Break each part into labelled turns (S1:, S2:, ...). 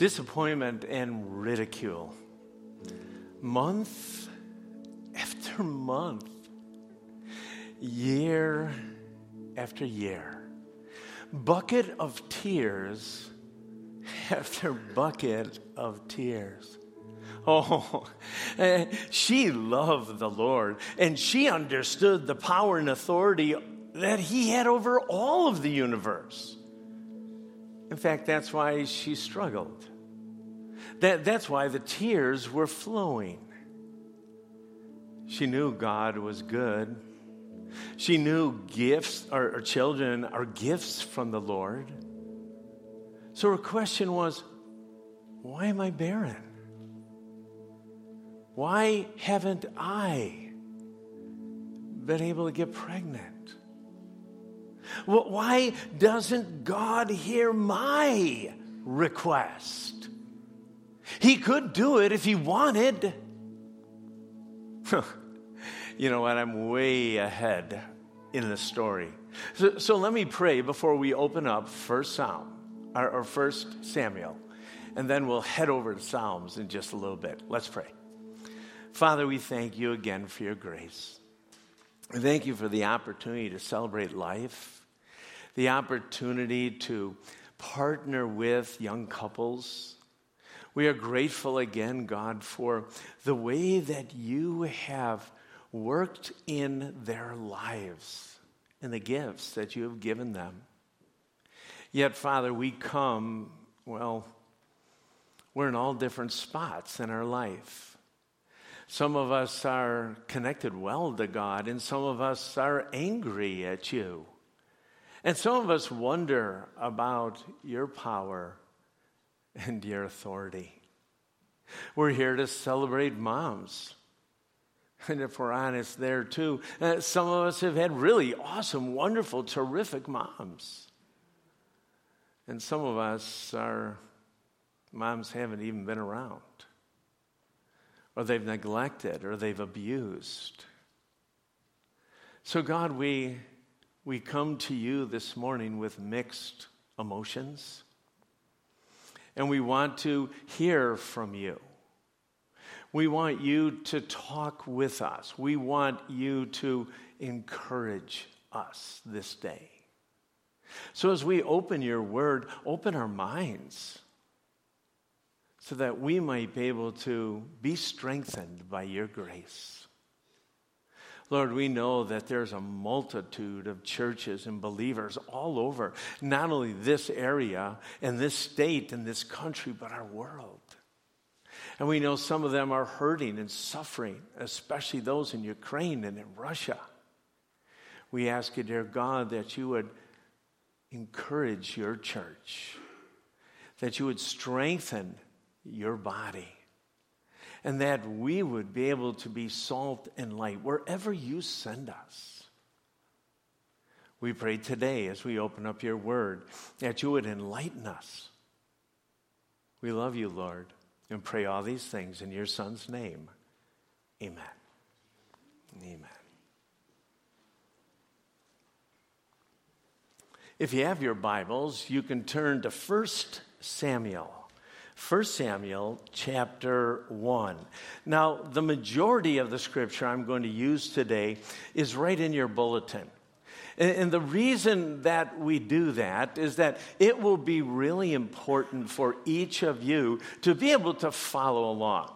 S1: disappointment and ridicule. Month after month, year after year, bucket of tears after bucket of tears. Oh, eh, she loved the Lord and she understood the power and authority that He had over all of the universe. In fact, that's why she struggled. That, that's why the tears were flowing. She knew God was good. She knew gifts, or, or children are gifts from the Lord. So her question was, why am I barren? Why haven't I been able to get pregnant? Why doesn't God hear my request? He could do it if he wanted. you know what? I'm way ahead in the story. So, so, let me pray before we open up First Psalm or, or First Samuel, and then we'll head over to Psalms in just a little bit. Let's pray. Father, we thank you again for your grace. We thank you for the opportunity to celebrate life, the opportunity to partner with young couples. We are grateful again, God, for the way that you have worked in their lives and the gifts that you have given them. Yet, Father, we come, well, we're in all different spots in our life. Some of us are connected well to God, and some of us are angry at you. And some of us wonder about your power and your authority. We're here to celebrate moms. And if we're honest, there too, uh, some of us have had really awesome, wonderful, terrific moms. And some of us, our moms haven't even been around or they've neglected or they've abused. So, God, we, we come to you this morning with mixed emotions, and we want to hear from you. We want you to talk with us. We want you to encourage us this day. So, as we open your word, open our minds so that we might be able to be strengthened by your grace. Lord, we know that there's a multitude of churches and believers all over, not only this area and this state and this country, but our world. And we know some of them are hurting and suffering, especially those in Ukraine and in Russia. We ask you, dear God, that you would encourage your church, that you would strengthen your body. And that we would be able to be salt and light wherever you send us. We pray today as we open up your word that you would enlighten us. We love you, Lord, and pray all these things in your Son's name. Amen. Amen. If you have your Bibles, you can turn to 1 Samuel 1 Samuel chapter 1. Now, the majority of the scripture I'm going to use today is right in your bulletin. And the reason that we do that is that it will be really important for each of you to be able to follow along.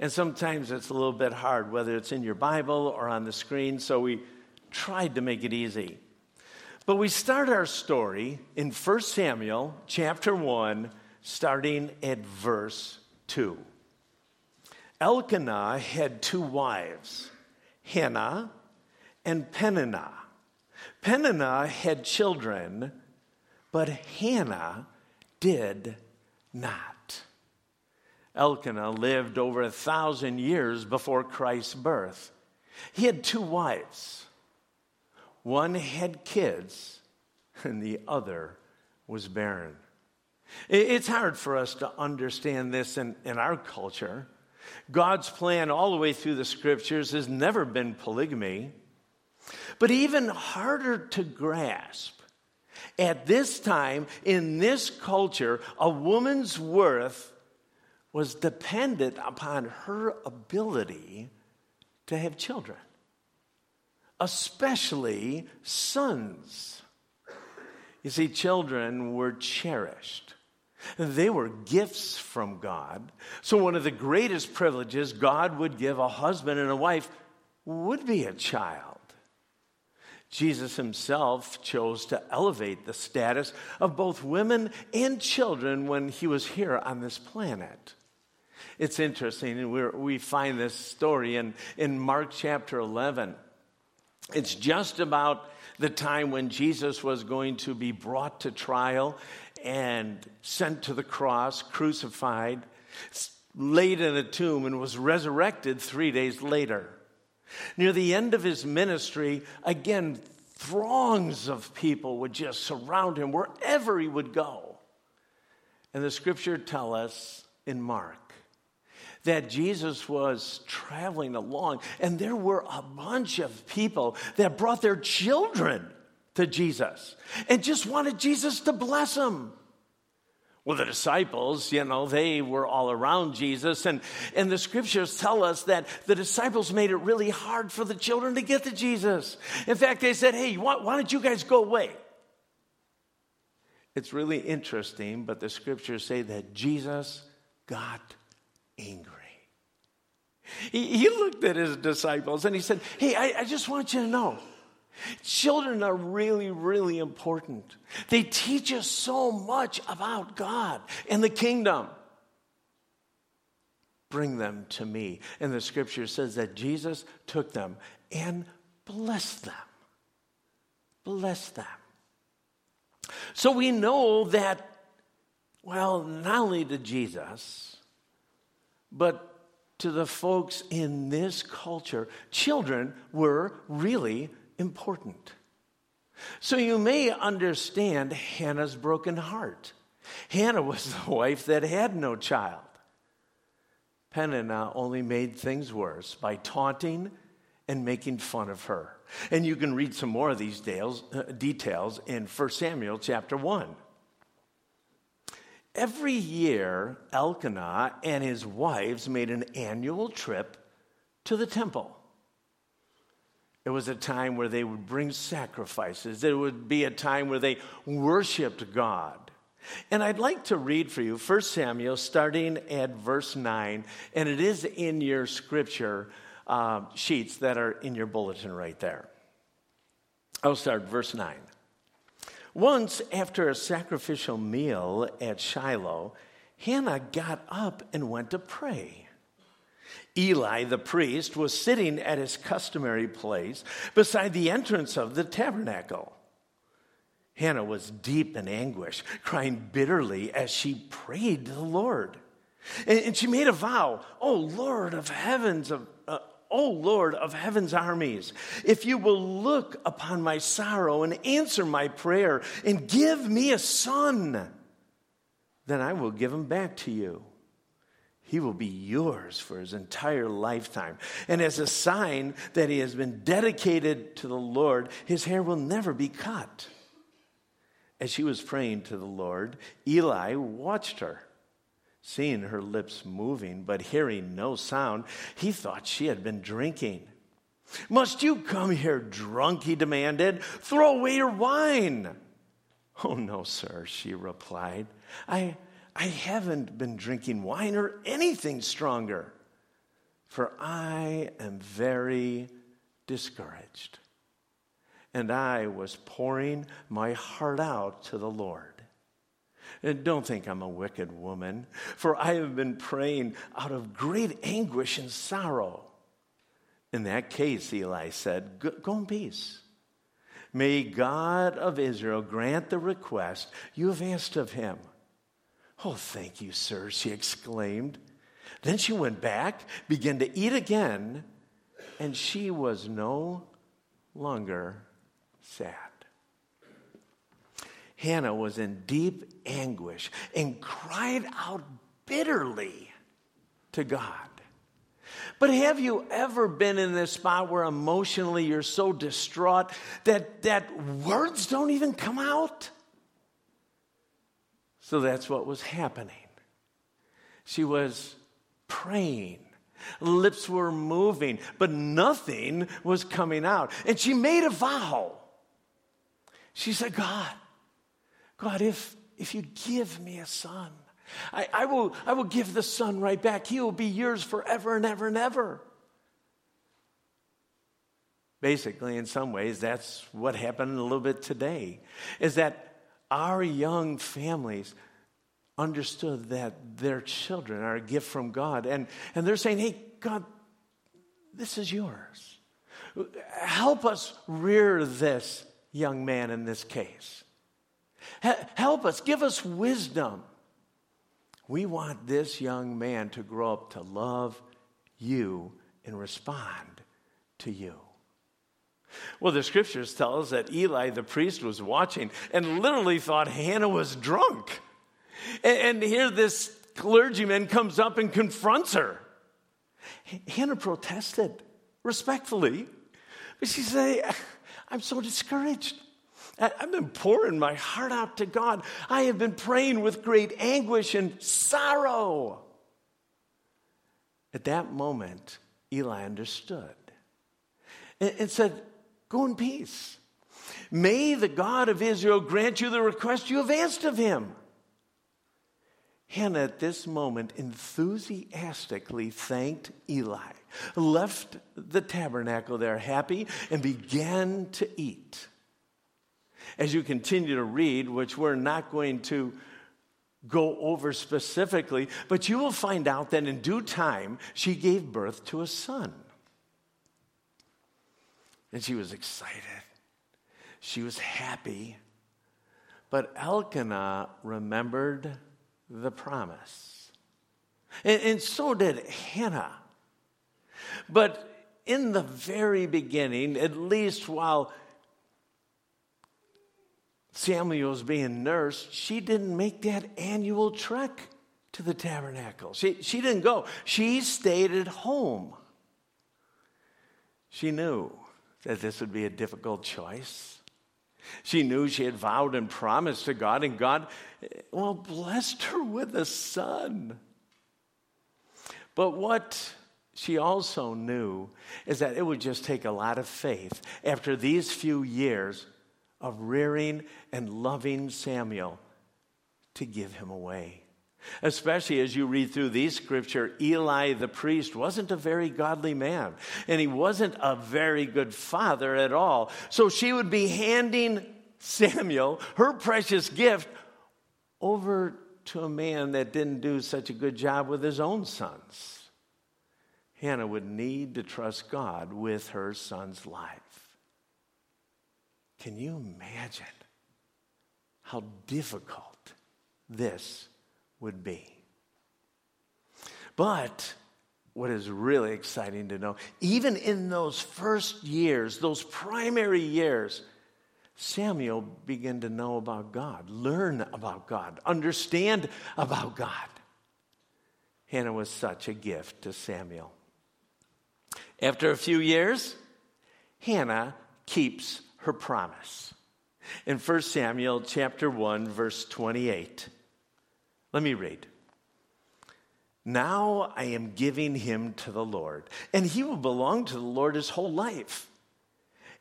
S1: And sometimes it's a little bit hard, whether it's in your Bible or on the screen, so we tried to make it easy. But we start our story in 1 Samuel chapter 1 starting at verse 2. Elkanah had two wives, Hannah and Peninnah. Peninnah had children, but Hannah did not. Elkanah lived over a thousand years before Christ's birth. He had two wives. One had kids, and the other was barren. It's hard for us to understand this in, in our culture. God's plan all the way through the scriptures has never been polygamy. But even harder to grasp At this time, in this culture, a woman's worth was dependent upon her ability to have children, especially sons. You see, children were cherished. They were gifts from God. So, one of the greatest privileges God would give a husband and a wife would be a child. Jesus himself chose to elevate the status of both women and children when he was here on this planet. It's interesting, and we find this story in, in Mark chapter 11. It's just about the time when Jesus was going to be brought to trial and sent to the cross, crucified, laid in a tomb, and was resurrected three days later. Near the end of his ministry, again, throngs of people would just surround him wherever he would go. And the scripture tell us in Mark that Jesus was traveling along, and there were a bunch of people that brought their children to Jesus and just wanted Jesus to bless them. Well, the disciples, you know, they were all around Jesus, and, and the scriptures tell us that the disciples made it really hard for the children to get to Jesus. In fact, they said, Hey, why, why don't you guys go away? It's really interesting, but the scriptures say that Jesus got angry. He, he looked at his disciples and he said, Hey, I, I just want you to know Children are really, really important. They teach us so much about God and the kingdom. Bring them to me. And the scripture says that Jesus took them and blessed them. Blessed them. So we know that, well, not only to Jesus, but to the folks in this culture, children were really important. So you may understand Hannah's broken heart. Hannah was the wife that had no child. Peninnah only made things worse by taunting and making fun of her. And you can read some more of these details, uh, details in 1 Samuel chapter 1. Every year, Elkanah and his wives made an annual trip to the temple. It was a time where they would bring sacrifices. It would be a time where they worshiped God. And I'd like to read for you 1 Samuel starting at verse 9, and it is in your scripture uh, sheets that are in your bulletin right there. I'll start verse 9. Once, after a sacrificial meal at Shiloh, Hannah got up and went to pray. Eli, the priest, was sitting at his customary place beside the entrance of the tabernacle. Hannah was deep in anguish, crying bitterly as she prayed to the Lord. And, she made a vow, Oh Lord of heavens, of, uh, O Lord of heaven's armies, if you will look upon my sorrow and answer my prayer and give me a son, then I will give him back to you he will be yours for his entire lifetime. And as a sign that he has been dedicated to the Lord, his hair will never be cut. As she was praying to the Lord, Eli watched her. Seeing her lips moving, but hearing no sound, he thought she had been drinking. Must you come here drunk? He demanded. Throw away your wine. Oh, no, sir, she replied. I, I haven't been drinking wine or anything stronger, for I am very discouraged. And I was pouring my heart out to the Lord. And don't think I'm a wicked woman, for I have been praying out of great anguish and sorrow. In that case, Eli said, Go in peace. May God of Israel grant the request you have asked of him. Oh, thank you, sir, she exclaimed. Then she went back, began to eat again, and she was no longer sad. Hannah was in deep anguish and cried out bitterly to God. But have you ever been in this spot where emotionally you're so distraught that, that words don't even come out? So that's what was happening. She was praying. Lips were moving, but nothing was coming out. And she made a vow. She said, God, God, if, if you give me a son, I, I, will, I will give the son right back. He will be yours forever and ever and ever. Basically, in some ways, that's what happened a little bit today, is that our young families understood that their children are a gift from God. And, and they're saying, hey, God, this is yours. Help us rear this young man in this case. Help us, give us wisdom. We want this young man to grow up to love you and respond to you. Well, the scriptures tell us that Eli the priest was watching and literally thought Hannah was drunk. And, and here this clergyman comes up and confronts her. Hannah protested respectfully, but she said, I'm so discouraged. I've been pouring my heart out to God. I have been praying with great anguish and sorrow. At that moment, Eli understood and said, Go in peace. May the God of Israel grant you the request you have asked of him. Hannah, at this moment, enthusiastically thanked Eli, left the tabernacle there happy, and began to eat. As you continue to read, which we're not going to go over specifically, but you will find out that in due time she gave birth to a son. And she was excited. She was happy. But Elkanah remembered the promise. And, and so did Hannah. But in the very beginning, at least while Samuel was being nursed, she didn't make that annual trek to the tabernacle. She, she didn't go, she stayed at home. She knew that this would be a difficult choice. She knew she had vowed and promised to God, and God, eh, well, blessed her with a son. But what she also knew is that it would just take a lot of faith after these few years of rearing and loving Samuel to give him away. Especially as you read through these scripture, Eli the priest wasn't a very godly man, and he wasn't a very good father at all. So she would be handing Samuel, her precious gift, over to a man that didn't do such a good job with his own sons. Hannah would need to trust God with her son's life. Can you imagine how difficult this would be. But what is really exciting to know, even in those first years, those primary years, Samuel began to know about God, learn about God, understand about God. Hannah was such a gift to Samuel. After a few years, Hannah keeps her promise. In 1 Samuel chapter 1 verse 28, let me read. Now I am giving him to the Lord, and he will belong to the Lord his whole life.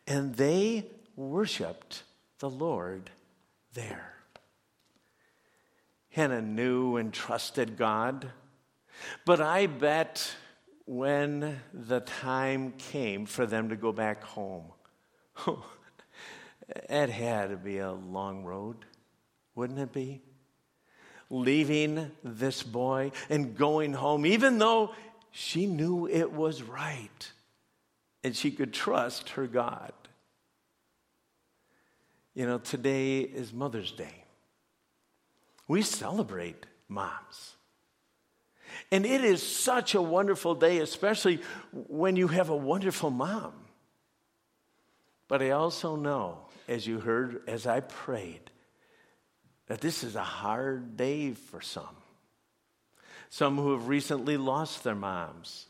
S1: And they worshiped the Lord there. Hannah knew and trusted God, but I bet when the time came for them to go back home, it had to be a long road, wouldn't it be? Leaving this boy and going home, even though she knew it was right and she could trust her God. You know, today is Mother's Day. We celebrate moms. And it is such a wonderful day, especially when you have a wonderful mom. But I also know, as you heard as I prayed, that this is a hard day for some. Some who have recently lost their moms.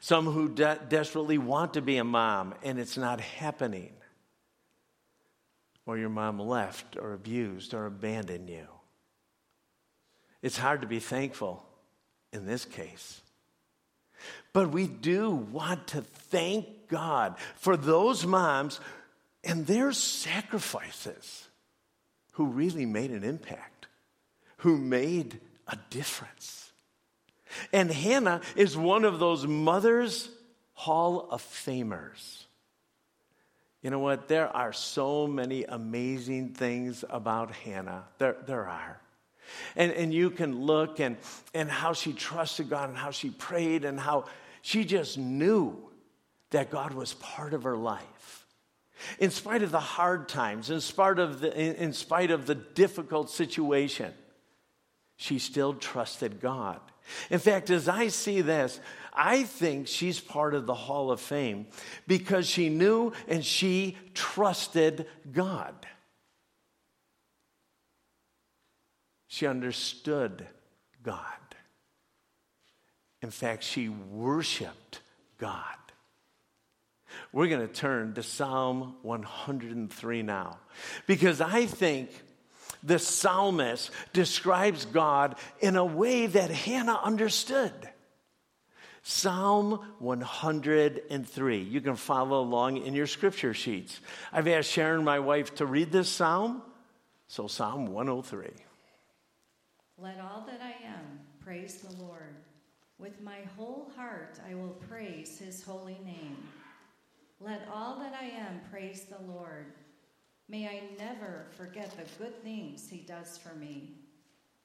S1: Some who de- desperately want to be a mom and it's not happening. Or your mom left or abused or abandoned you. It's hard to be thankful in this case. But we do want to thank God for those moms and their sacrifices who really made an impact, who made a difference. And Hannah is one of those mothers Hall of Famers. You know what? There are so many amazing things about Hannah. There, there are. And, and you can look and, and how she trusted God and how she prayed and how she just knew that God was part of her life. In spite of the hard times, in spite of the, in, spite of the difficult situation, she still trusted God. In fact, as I see this, I think she's part of the Hall of Fame because she knew and she trusted God. She understood God. In fact, she worshiped God. We're going to turn to Psalm 103 now because I think the psalmist describes God in a way that Hannah understood. Psalm 103. You can follow along in your scripture sheets. I've asked Sharon, my wife, to read this psalm. So, Psalm 103.
S2: Let all that I am praise the Lord. With my whole heart I will praise his holy name. Let all that I am praise the Lord. May I never forget the good things he does for me.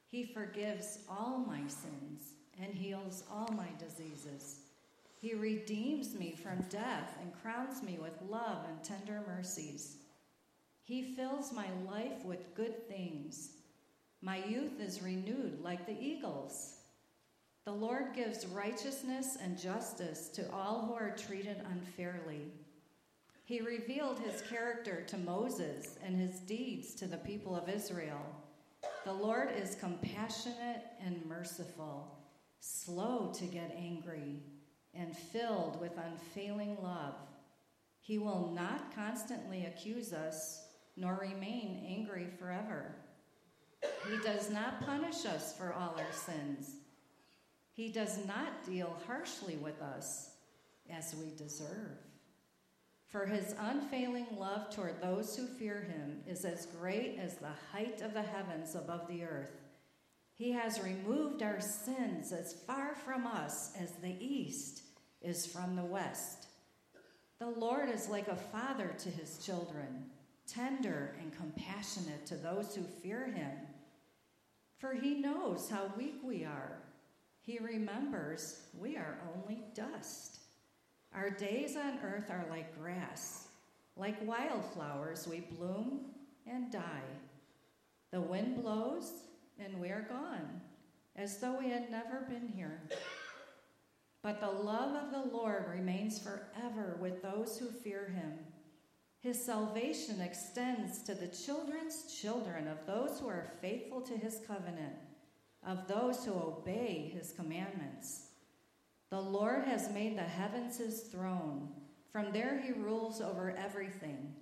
S2: He forgives all my sins and heals all my diseases. He redeems me from death and crowns me with love and tender mercies. He fills my life with good things. My youth is renewed like the eagles. The Lord gives righteousness and justice to all who are treated unfairly. He revealed his character to Moses and his deeds to the people of Israel. The Lord is compassionate and merciful slow to get angry, and filled with unfailing love. He will not constantly accuse us, nor remain angry forever. He does not punish us for all our sins. He does not deal harshly with us as we deserve. For his unfailing love toward those who fear him is as great as the height of the heavens above the earth. He has removed our sins as far from us as the east is from the west. The Lord is like a father to his children, tender and compassionate to those who fear him. For he knows how weak we are. He remembers we are only dust. Our days on earth are like grass. Like wildflowers, we bloom and die. The wind blows and we are gone, as though we had never been here. But the love of the Lord remains forever with those who fear him. His salvation extends to the children's children of those who are faithful to his covenant, of those who obey his commandments. The Lord has made the heavens his throne. From there he rules over everything.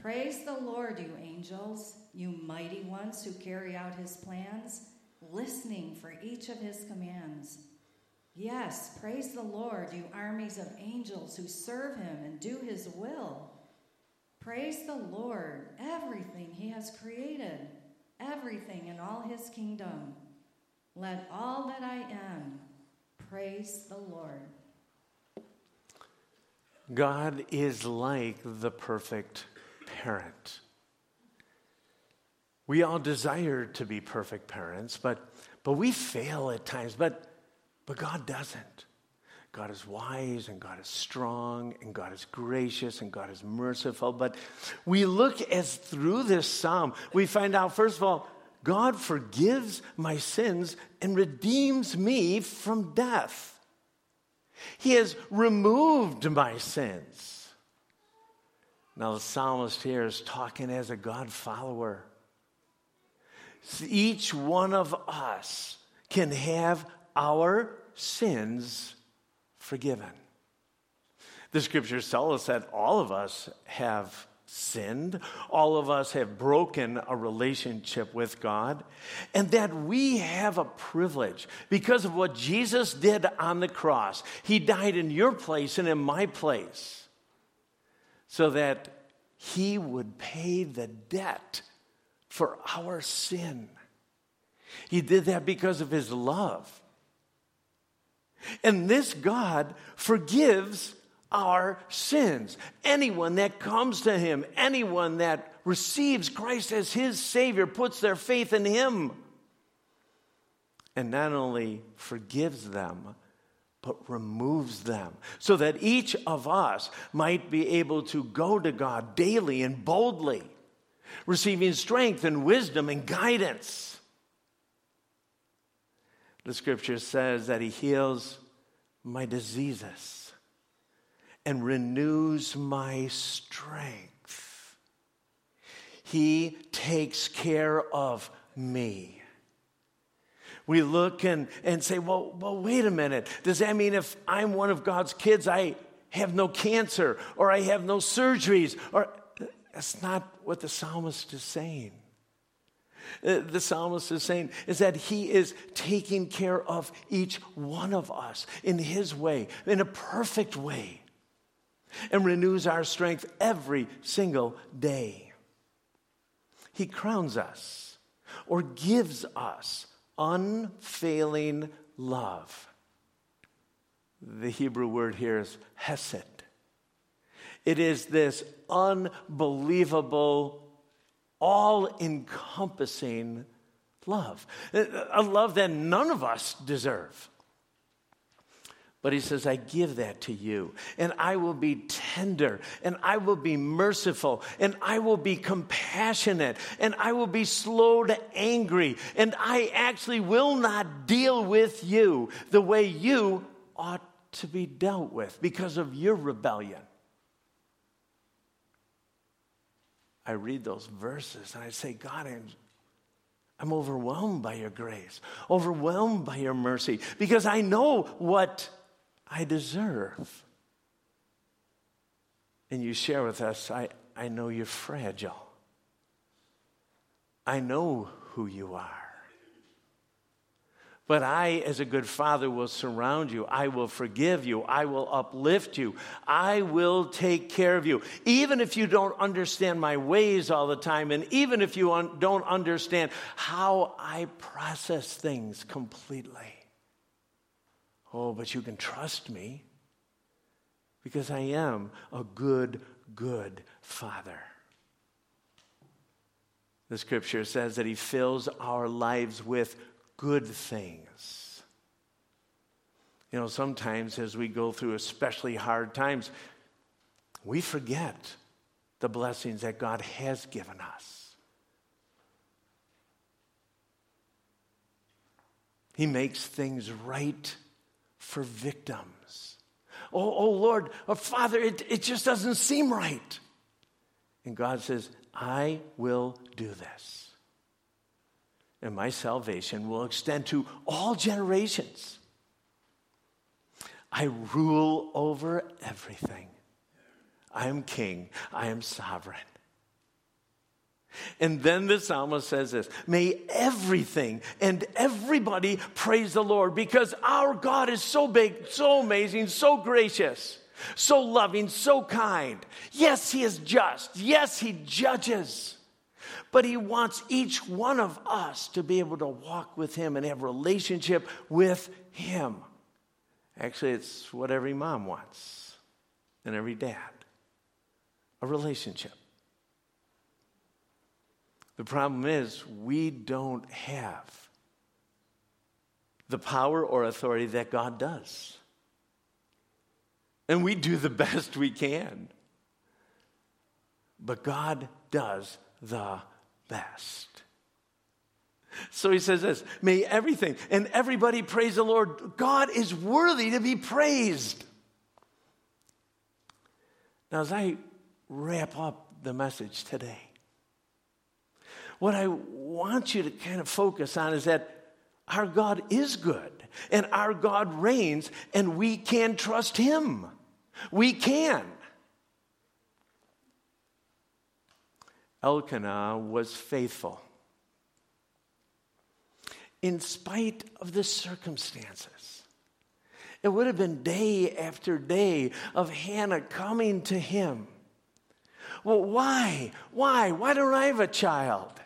S2: Praise the Lord, you angels, you mighty ones who carry out his plans, listening for each of his commands. Yes, praise the Lord, you armies of angels who serve him and do his will. Praise the Lord, everything he has created, everything in all his kingdom. Let all that I am praise the Lord.
S1: God is like the perfect parent. We all desire to be perfect parents, but, but we fail at times, but, but God doesn't. God is wise and God is strong and God is gracious and God is merciful. But we look as through this psalm, we find out, first of all, God forgives my sins and redeems me from death. He has removed my sins. Now, the psalmist here is talking as a God follower. Each one of us can have our sins forgiven. The scriptures tell us that all of us have sinned. All of us have broken a relationship with God. And that we have a privilege because of what Jesus did on the cross. He died in your place and in my place so that he would pay the debt for our sin. He did that because of his love. And this God forgives our sins. Anyone that comes to him, anyone that receives Christ as his Savior, puts their faith in him, and not only forgives them, but removes them, so that each of us might be able to go to God daily and boldly, receiving strength and wisdom and guidance. The scripture says that he heals my diseases and renews my strength. He takes care of me. We look and, and say, well, well, wait a minute. Does that mean if I'm one of God's kids, I have no cancer or I have no surgeries? Or that's not what the psalmist is saying. Uh, the psalmist is saying is that he is taking care of each one of us in his way, in a perfect way and renews our strength every single day. He crowns us or gives us unfailing love. The Hebrew word here is hesed. It is this unbelievable, all encompassing love, a love that none of us deserve. But he says, I give that to you, and I will be tender, and I will be merciful, and I will be compassionate, and I will be slow to angry, and I actually will not deal with you the way you ought to be dealt with because of your rebellion. I read those verses and I say, God, I'm, I'm overwhelmed by your grace, overwhelmed by your mercy, because I know what I deserve. And you share with us, I, I know you're fragile. I know who you are. But I, as a good father, will surround you. I will forgive you. I will uplift you. I will take care of you. Even if you don't understand my ways all the time, and even if you un- don't understand how I process things completely. Oh, but you can trust me because I am a good, good father. The scripture says that he fills our lives with good things. You know, sometimes as we go through especially hard times, we forget the blessings that God has given us. He makes things right for victims. Oh, oh Lord, oh, Father, it, it just doesn't seem right. And God says, I will do this. And my salvation will extend to all generations. I rule over everything. I am king. I am sovereign. And then the psalmist says this May everything and everybody praise the Lord because our God is so big, so amazing, so gracious, so loving, so kind. Yes, He is just. Yes, He judges. But He wants each one of us to be able to walk with Him and have relationship with Him. Actually, it's what every mom wants and every dad a relationship. The problem is, we don't have the power or authority that God does. And we do the best we can. But God does the best. So he says this May everything and everybody praise the Lord. God is worthy to be praised. Now, as I wrap up the message today, what I want you to kind of focus on is that our God is good and our God reigns and we can trust Him. We can. Elkanah was faithful. In spite of the circumstances, it would have been day after day of Hannah coming to him. Well, why? Why? Why don't I have a child?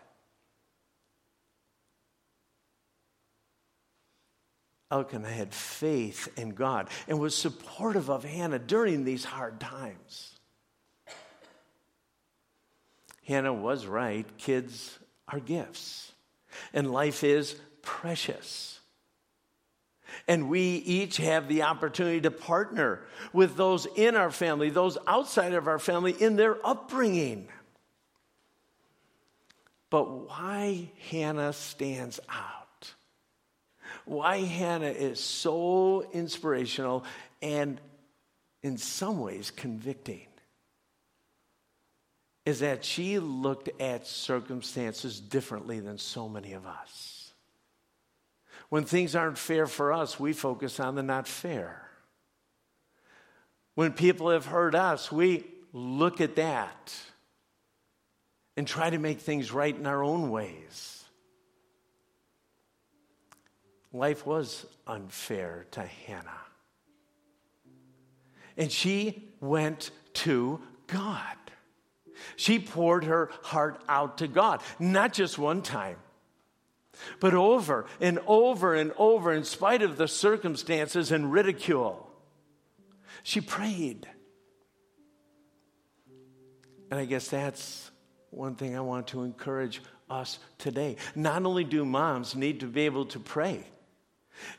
S1: Elkanah had faith in God and was supportive of Hannah during these hard times. Hannah was right. Kids are gifts, and life is precious. And we each have the opportunity to partner with those in our family, those outside of our family, in their upbringing. But why Hannah stands out, why Hannah is so inspirational and in some ways convicting, is that she looked at circumstances differently than so many of us. When things aren't fair for us, we focus on the not fair. When people have hurt us, we look at that and try to make things right in our own ways. Life was unfair to Hannah. And she went to God. She poured her heart out to God, not just one time, but over and over and over, in spite of the circumstances and ridicule. She prayed. And I guess that's one thing I want to encourage us today. Not only do moms need to be able to pray,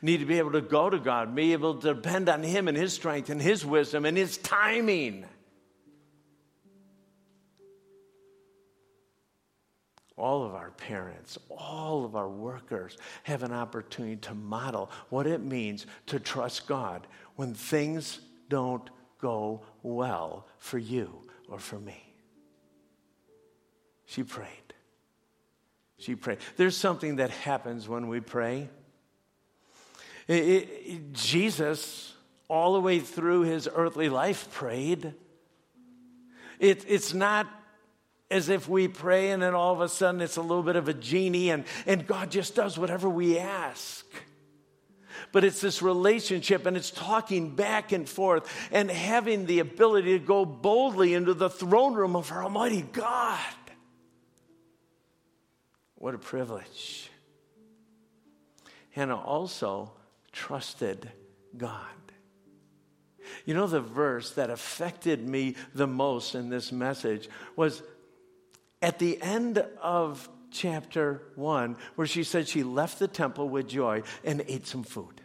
S1: need to be able to go to God, be able to depend on Him and His strength and His wisdom and His timing all of our parents, all of our workers have an opportunity to model what it means to trust God when things don't go well for you or for me. She prayed. She prayed. There's something that happens when we pray. It, it, Jesus, all the way through his earthly life, prayed. It, it's not as if we pray and then all of a sudden it's a little bit of a genie and, and God just does whatever we ask. But it's this relationship and it's talking back and forth and having the ability to go boldly into the throne room of our Almighty God. What a privilege. Hannah also trusted God. You know, the verse that affected me the most in this message was at the end of chapter 1, where she said she left the temple with joy and ate some food.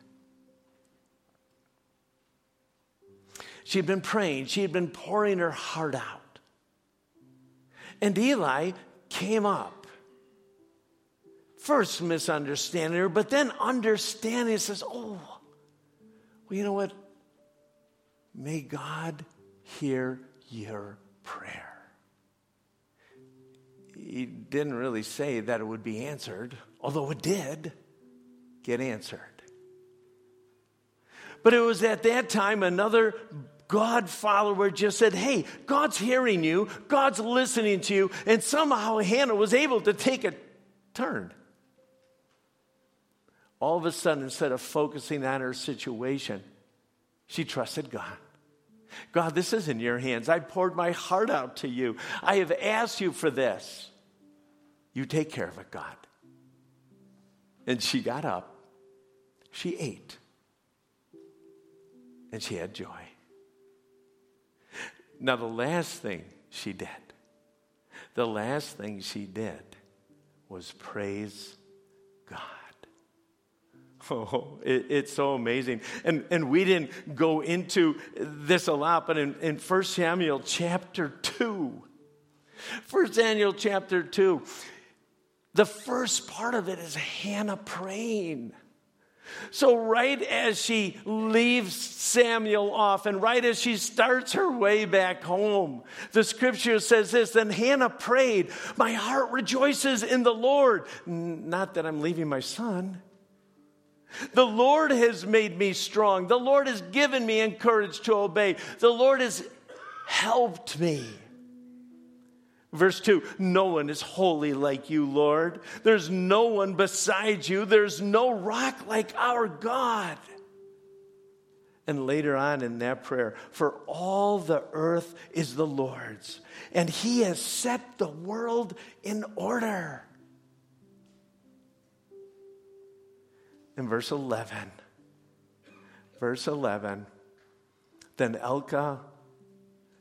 S1: She had been praying, she had been pouring her heart out. And Eli came up. First misunderstanding her, but then understanding, says, Oh, well, you know what? May God hear your prayer he didn't really say that it would be answered, although it did get answered. But it was at that time another God follower just said, Hey, God's hearing you, God's listening to you. And somehow Hannah was able to take a turn. All of a sudden, instead of focusing on her situation, she trusted God. God, this is in your hands. I poured my heart out to you. I have asked you for this. You take care of it, God. And she got up, she ate, and she had joy. Now, the last thing she did, the last thing she did was praise. Oh, it, it's so amazing. And, and we didn't go into this a lot, but in, in 1 Samuel chapter 2, 1 Samuel chapter 2, the first part of it is Hannah praying. So, right as she leaves Samuel off and right as she starts her way back home, the scripture says this Then Hannah prayed, My heart rejoices in the Lord. Not that I'm leaving my son. The Lord has made me strong. The Lord has given me courage to obey. The Lord has helped me. Verse 2 No one is holy like you, Lord. There's no one beside you. There's no rock like our God. And later on in that prayer, for all the earth is the Lord's, and he has set the world in order. In verse 11, verse 11, then Elka,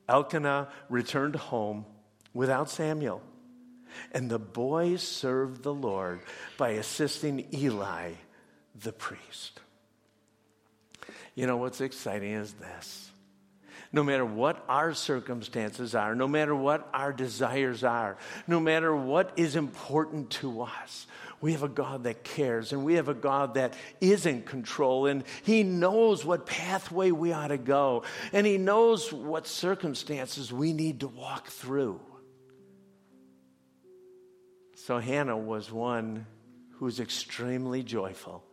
S1: Elkanah returned home without Samuel. And the boys served the Lord by assisting Eli, the priest. You know what's exciting is this. No matter what our circumstances are, no matter what our desires are, no matter what is important to us, we have a God that cares and we have a God that is in control and He knows what pathway we ought to go and He knows what circumstances we need to walk through. So Hannah was one who was extremely joyful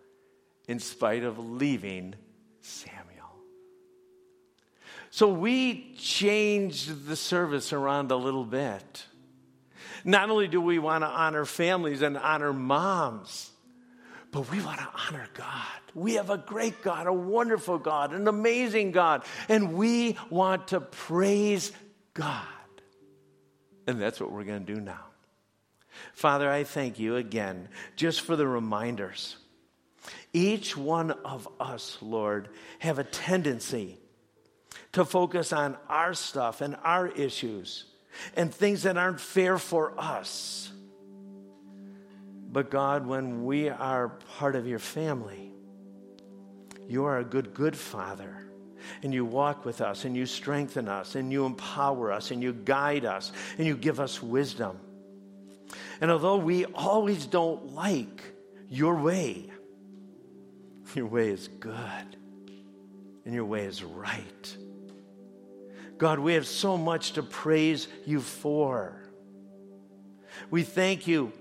S1: in spite of leaving Samuel. So we changed the service around a little bit. Not only do we want to honor families and honor moms, but we want to honor God. We have a great God, a wonderful God, an amazing God, and we want to praise God. And that's what we're going to do now. Father, I thank you again just for the reminders. Each one of us, Lord, have a tendency to focus on our stuff and our issues and things that aren't fair for us. But God, when we are part of your family, you are a good, good father. And you walk with us, and you strengthen us, and you empower us, and you guide us, and you give us wisdom. And although we always don't like your way, your way is good and your way is right. God, we have so much to praise you for. We thank you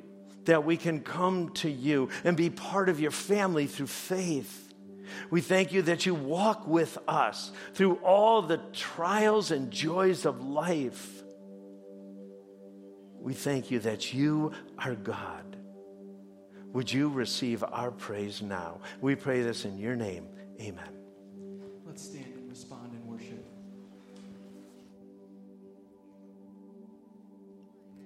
S1: that we can come to you and be part of your family through faith. We thank you that you walk with us through all the trials and joys of life. We thank you that you are God. Would you receive our praise now? We pray this in your name. Amen.